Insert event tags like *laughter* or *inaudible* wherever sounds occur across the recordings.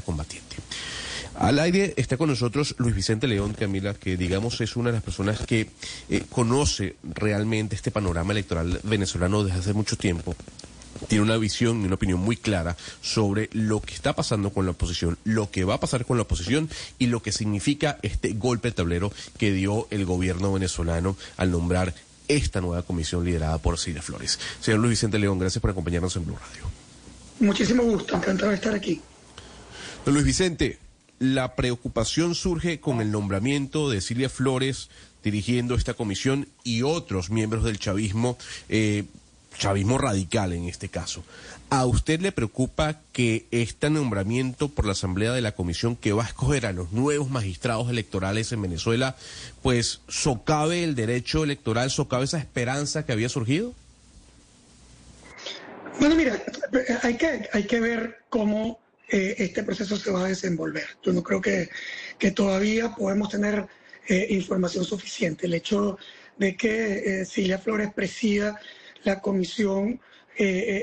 combatiente. Al aire está con nosotros Luis Vicente León Camila, que digamos es una de las personas que eh, conoce realmente este panorama electoral venezolano desde hace mucho tiempo tiene una visión y una opinión muy clara sobre lo que está pasando con la oposición, lo que va a pasar con la oposición y lo que significa este golpe de tablero que dio el gobierno venezolano al nombrar esta nueva comisión liderada por Silvia Flores. Señor Luis Vicente León, gracias por acompañarnos en Blue Radio. Muchísimo gusto, encantado de estar aquí. Luis Vicente, la preocupación surge con el nombramiento de Silvia Flores dirigiendo esta comisión y otros miembros del chavismo, eh, chavismo radical en este caso. ¿A usted le preocupa que este nombramiento por la Asamblea de la Comisión que va a escoger a los nuevos magistrados electorales en Venezuela, pues socave el derecho electoral, socave esa esperanza que había surgido? Bueno, mira, hay que, hay que ver cómo eh, este proceso se va a desenvolver. Yo no creo que, que todavía podemos tener eh, información suficiente. El hecho de que eh, Silvia Flores presida la comisión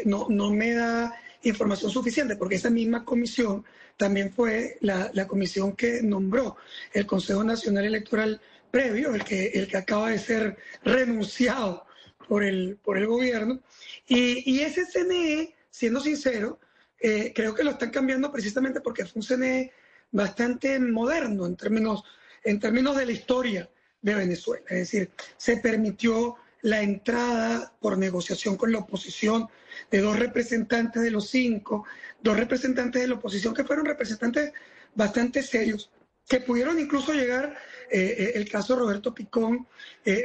no, no me da información suficiente, porque esa misma comisión también fue la, la, comisión que nombró el Consejo Nacional Electoral previo, el que, el que acaba de ser renunciado por el, por el gobierno. Y, y ese CNE, siendo sincero, eh, creo que lo están cambiando precisamente porque fue un CNE bastante moderno en términos, en términos de la historia de Venezuela. Es decir, se permitió la entrada por negociación con la oposición de dos representantes de los cinco, dos representantes de la oposición que fueron representantes bastante serios, que pudieron incluso llegar, eh, eh, el caso Roberto Picón,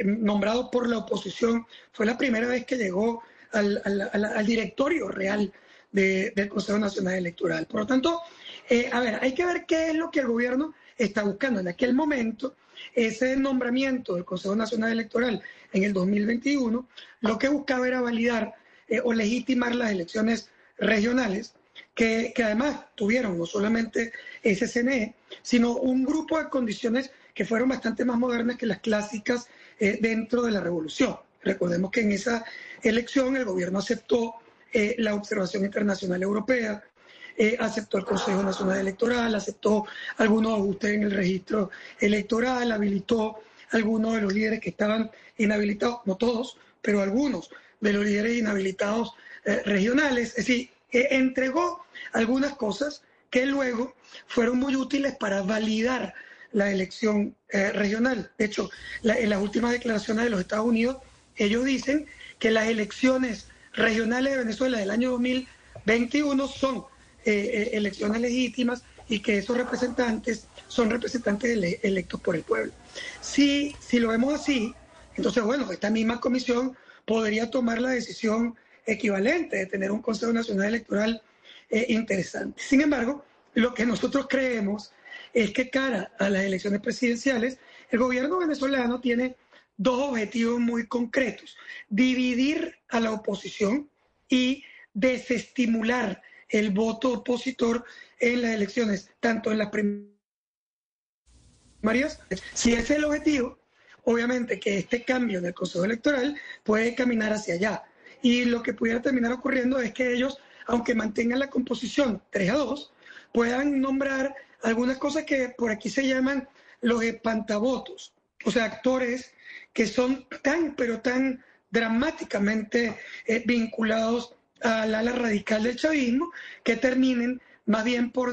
nombrado por la oposición, fue la primera vez que llegó al directorio real del Consejo Nacional Electoral. Por lo tanto, eh, a ver, hay que ver qué es lo que el gobierno está buscando. En aquel momento, ese nombramiento del Consejo Nacional Electoral en el 2021, lo que buscaba era validar eh, o legitimar las elecciones regionales, que, además tuvieron no solamente ese CNE, sino un grupo de condiciones que fueron bastante más modernas que las clásicas eh, dentro de la revolución. Recordemos que en esa elección el gobierno aceptó eh, la observación internacional europea, eh, aceptó el Consejo Nacional Electoral, aceptó algunos ajustes en el registro electoral, habilitó algunos de los líderes que estaban inhabilitados, no todos, pero algunos de los líderes inhabilitados eh, regionales, es decir, entregó algunas cosas que luego fueron muy útiles para validar la elección regional. De hecho, en las últimas declaraciones de los Estados Unidos, ellos dicen que las elecciones regionales de Venezuela del año 2021 son eh, eh, elecciones legítimas y que esos representantes son representantes electos por el pueblo. Si, si lo vemos así, entonces, bueno, esta misma comisión podría tomar la decisión equivalente de tener un Consejo Nacional Electoral eh, interesante. Sin embargo, lo que nosotros creemos es que cara a las elecciones presidenciales, el gobierno venezolano tiene dos objetivos muy concretos. Dividir a la oposición y desestimular el voto opositor en las elecciones, tanto en las primarias. Si ese es el objetivo, obviamente que este cambio en el Consejo Electoral puede caminar hacia allá. Y lo que pudiera terminar ocurriendo es que ellos, aunque mantengan la composición 3 a 2, puedan nombrar algunas cosas que por aquí se llaman los espantavotos, o sea, actores que son tan, pero tan dramáticamente eh, vinculados al ala radical del chavismo, que terminen más bien por,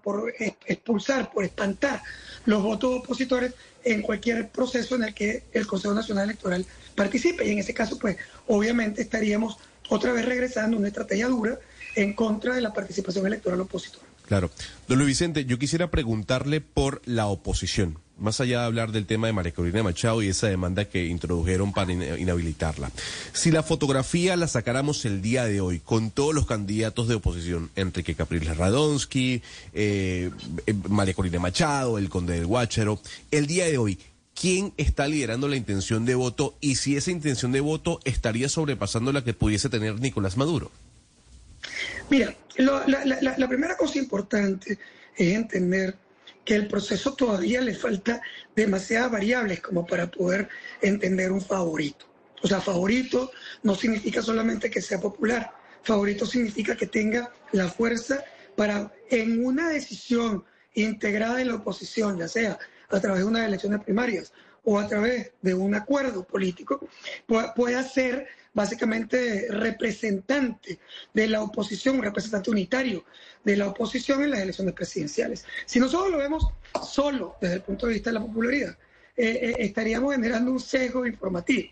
por, expulsar, por espantar los votos opositores en cualquier proceso en el que el Consejo Nacional Electoral participe. Y en ese caso, pues obviamente estaríamos otra vez regresando a una estrategia dura en contra de la participación electoral opositora. Claro. Don Luis Vicente, yo quisiera preguntarle por la oposición más allá de hablar del tema de María Corina Machado y esa demanda que introdujeron para inhabilitarla. Si la fotografía la sacáramos el día de hoy con todos los candidatos de oposición, Enrique Capriles Radonsky, eh, eh, María Corina Machado, el conde del Guáchero, el día de hoy, ¿quién está liderando la intención de voto y si esa intención de voto estaría sobrepasando la que pudiese tener Nicolás Maduro? Mira, la primera cosa importante es entender que el proceso todavía le falta demasiadas variables como para poder entender un favorito. O sea, favorito no significa solamente que sea popular, favorito significa que tenga la fuerza para en una decisión integrada en la oposición, ya sea a través de unas elecciones primarias o a través de un acuerdo político, pueda ser básicamente representante de la oposición, representante unitario de la oposición en las elecciones presidenciales. Si nosotros lo vemos solo desde el punto de vista de la popularidad, eh, eh, estaríamos generando un sesgo informativo.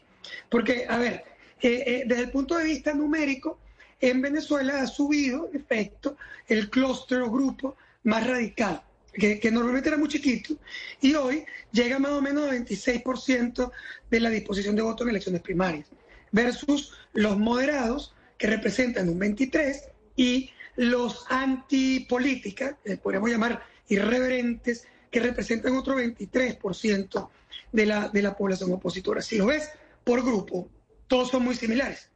Porque, a ver, eh, desde el punto de vista numérico, en Venezuela ha subido, en efecto, el clúster o grupo más radical que, normalmente era muy chiquito, y hoy llega más o menos al 26% de la disposición de voto en elecciones primarias, versus los moderados, que representan un 23%, y los antipolítica, eh, podríamos llamar irreverentes, que representan otro 23% de la, de la población opositora. Si lo ves por grupo, todos son muy similares.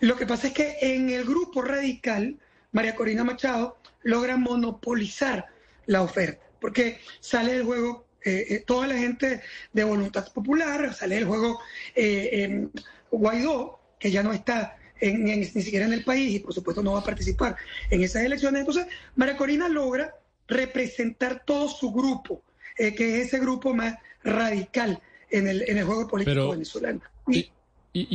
Lo que pasa es que en el grupo radical, María Corina Machado logra monopolizar la oferta, porque sale del juego eh, eh, toda la gente de voluntad popular, sale del juego eh, Guaidó, que ya no está ni siquiera en el país y por supuesto no va a participar en esas elecciones. Entonces, María Corina logra representar todo su grupo, que es ese grupo más radical en el, en el juego político venezolano. Y,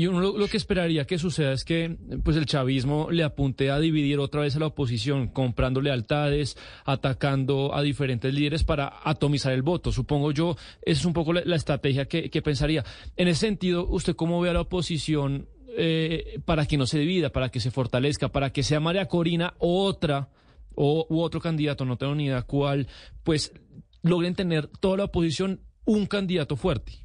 uno lo, que esperaría que suceda es que pues el chavismo le apunte a dividir otra vez a la oposición, comprando lealtades, atacando a diferentes líderes para atomizar el voto. Supongo yo, esa es un poco la, estrategia que, pensaría. En ese sentido, ¿usted cómo ve a la oposición eh, para que no se divida, para que se fortalezca, para que sea María Corina otra o, u otro candidato, no tengo ni idea cuál, pues logren tener toda la oposición un candidato fuerte?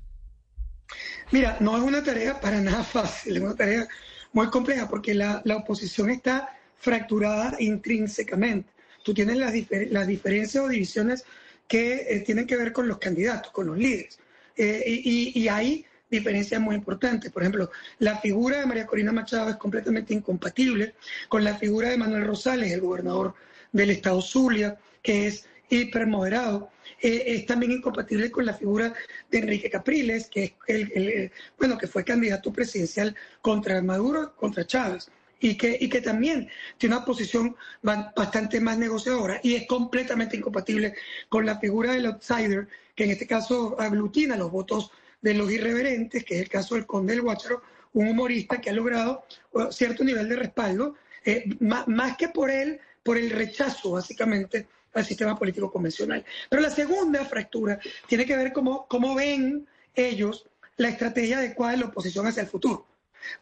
Mira, no es una tarea para nada *laughs* fácil, es una tarea muy compleja porque la, oposición está fracturada intrínsecamente. Tú tienes las, las diferencias o divisiones que eh, tienen que ver con los candidatos, con los líderes. Eh, y, y, hay diferencias muy importantes. Por ejemplo, la figura de María Corina Machado es completamente incompatible con la figura de Manuel Rosales, el gobernador del estado Zulia, que es hipermoderado. Eh, es también incompatible con la figura de Enrique Capriles, que es el, bueno, que fue candidato presidencial contra Maduro, contra Chávez. Y que, y que también tiene una posición bastante más negociadora y es completamente incompatible con la figura del outsider, que en este caso aglutina los votos de los irreverentes, que es el caso del conde del Guacharo, un humorista que ha logrado cierto nivel de respaldo, eh, más que por él, por el rechazo básicamente al sistema político convencional. Pero la segunda fractura tiene que ver cómo, cómo ven ellos la estrategia adecuada de la oposición hacia el futuro.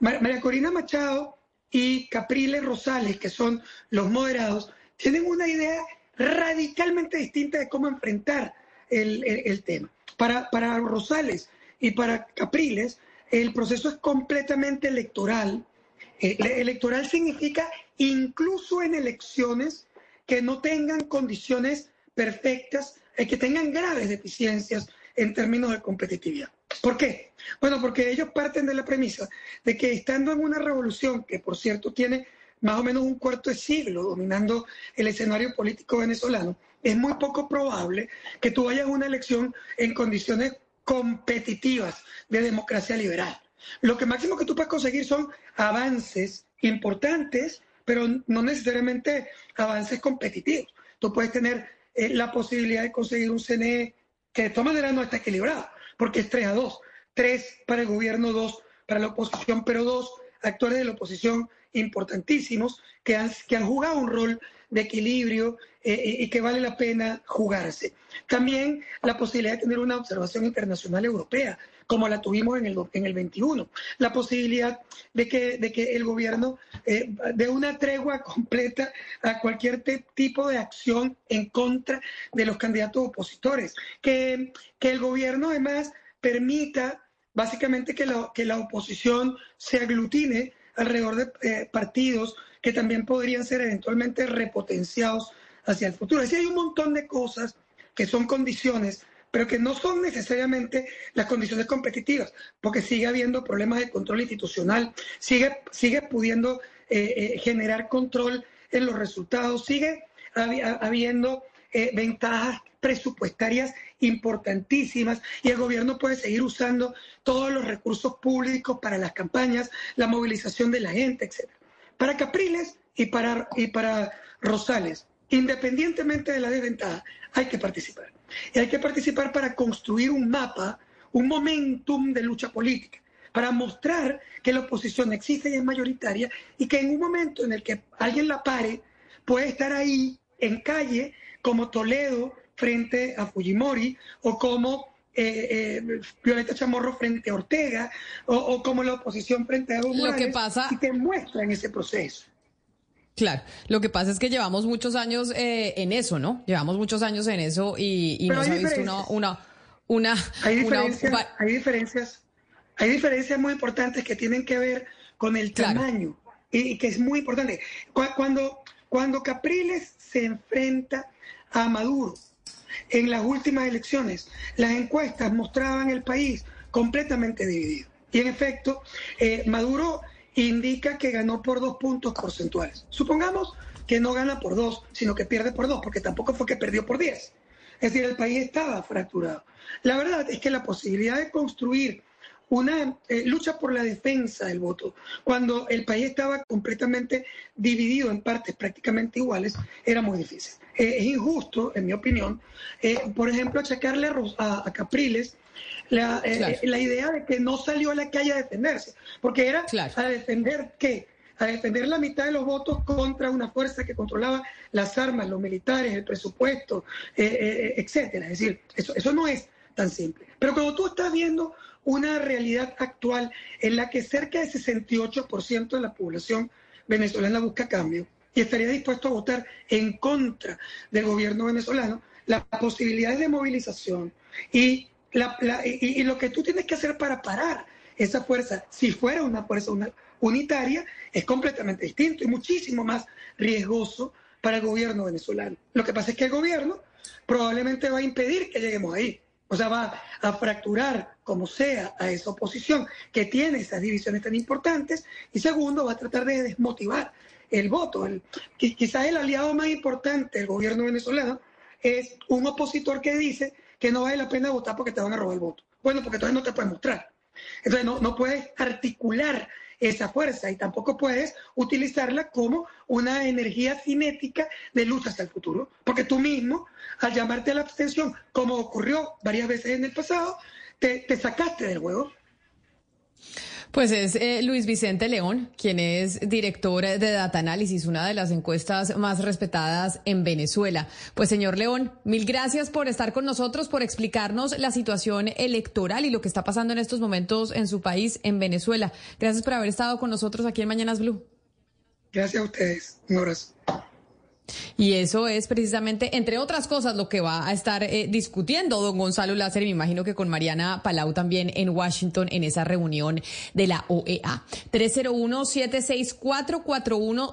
María Corina Machado y Capriles Rosales, que son los moderados, tienen una idea radicalmente distinta de cómo enfrentar el, tema. Para, para Rosales y para Capriles, el proceso es completamente electoral. Eh, electoral significa incluso en elecciones que no tengan condiciones perfectas, y que tengan graves deficiencias en términos de competitividad. ¿Por qué? Bueno, porque ellos parten de la premisa de que estando en una revolución, que por cierto tiene más o menos un cuarto de siglo dominando el escenario político venezolano, es muy poco probable que tú vayas a una elección en condiciones competitivas de democracia liberal. Lo que máximo que tú puedes conseguir son avances importantes pero no necesariamente avances competitivos. Tú puedes tener eh, la posibilidad de conseguir un CNE que de todas maneras no está equilibrado, porque es 3 a 2. 3 para el gobierno, 2 para la oposición, pero dos actores de la oposición importantísimos que han, que han jugado un rol de equilibrio eh, eh, y que vale la pena jugarse. También la posibilidad de tener una observación internacional europea, como la tuvimos en el, en el 21. La posibilidad de que, de que el gobierno eh, dé una tregua completa a cualquier tipo de acción en contra de los candidatos opositores. Que, que el gobierno además permita básicamente que la, que la oposición se aglutine alrededor de eh, partidos que también podrían ser eventualmente repotenciados hacia el futuro. Así hay un montón de cosas que son condiciones pero que no son necesariamente las condiciones competitivas, porque sigue habiendo problemas de control institucional, sigue, sigue pudiendo eh, eh, generar control en los resultados, sigue habiendo eh, ventajas presupuestarias importantísimas y el gobierno puede seguir usando todos los recursos públicos para las campañas, la movilización de la gente, etc. Para Capriles y para, y para Rosales independientemente de la desventaja, hay que participar. Y hay que participar para construir un mapa, un momentum de lucha política, para mostrar que la oposición existe y es mayoritaria y que en un momento en el que alguien la pare, puede estar ahí en calle como Toledo frente a Fujimori o como eh, eh, Violeta Chamorro frente a Ortega o, como la oposición frente a Evo Morales, Lo que pasa... y que muestran ese proceso. Claro, lo que pasa es que llevamos muchos años eh, en eso, ¿no? Llevamos muchos años en eso y, y no se ha visto una... una, hay, diferencias, hay diferencias, hay diferencias muy importantes que tienen que ver con el tamaño y, que es muy importante. Cuando, cuando Capriles se enfrenta a Maduro en las últimas elecciones, las encuestas mostraban el país completamente dividido. Y en efecto, eh, Maduro indica que ganó por dos puntos porcentuales. Supongamos que no gana por dos, sino que pierde por dos, porque tampoco fue que perdió por diez. Es decir, el país estaba fracturado. La verdad es que la posibilidad de construir una eh, lucha por la defensa del voto, cuando el país estaba completamente dividido en partes prácticamente iguales, era muy difícil. Eh, es injusto, en mi opinión, eh, por ejemplo, achacarle a, a Capriles la, la, idea de que no salió a la calle a defenderse, porque era a defender qué? A defender la mitad de los votos contra una fuerza que controlaba las armas, los militares, el presupuesto, etcétera. Es decir, eso, eso no es tan simple. Pero cuando tú estás viendo una realidad actual en la que cerca del 68% de la población venezolana busca cambio y estaría dispuesto a votar en contra del gobierno venezolano, las posibilidades de movilización y, y, lo que tú tienes que hacer para parar esa fuerza, si fuera una fuerza unitaria, es completamente distinto y muchísimo más riesgoso para el gobierno venezolano. Lo que pasa es que el gobierno probablemente va a impedir que lleguemos ahí. O sea, va a fracturar como sea a esa oposición que tiene esas divisiones tan importantes. Y segundo, va a tratar de desmotivar el voto. El, quizás el aliado más importante del gobierno venezolano es un opositor que dice que no vale la pena votar porque te van a robar el voto. Bueno, porque entonces no te puedes mostrar. Entonces no, no puedes articular esa fuerza y tampoco puedes utilizarla como una energía cinética de lucha hasta el futuro, porque tú mismo, al llamarte a la abstención, como ocurrió varias veces en el pasado, te, te sacaste del juego. Pues es eh, Luis Vicente León, quien es director de Data Analysis, una de las encuestas más respetadas en Venezuela. Pues señor León, mil gracias por estar con nosotros, por explicarnos la situación electoral y lo que está pasando en estos momentos en su país, en Venezuela. Gracias por haber estado con nosotros aquí en Mañanas Blue. Gracias a ustedes. Un abrazo. Y eso es precisamente, entre otras cosas, lo que va a estar eh, discutiendo don Gonzalo Láser, y me imagino que con Mariana Palau también en Washington en esa reunión de la OEA. 301 76441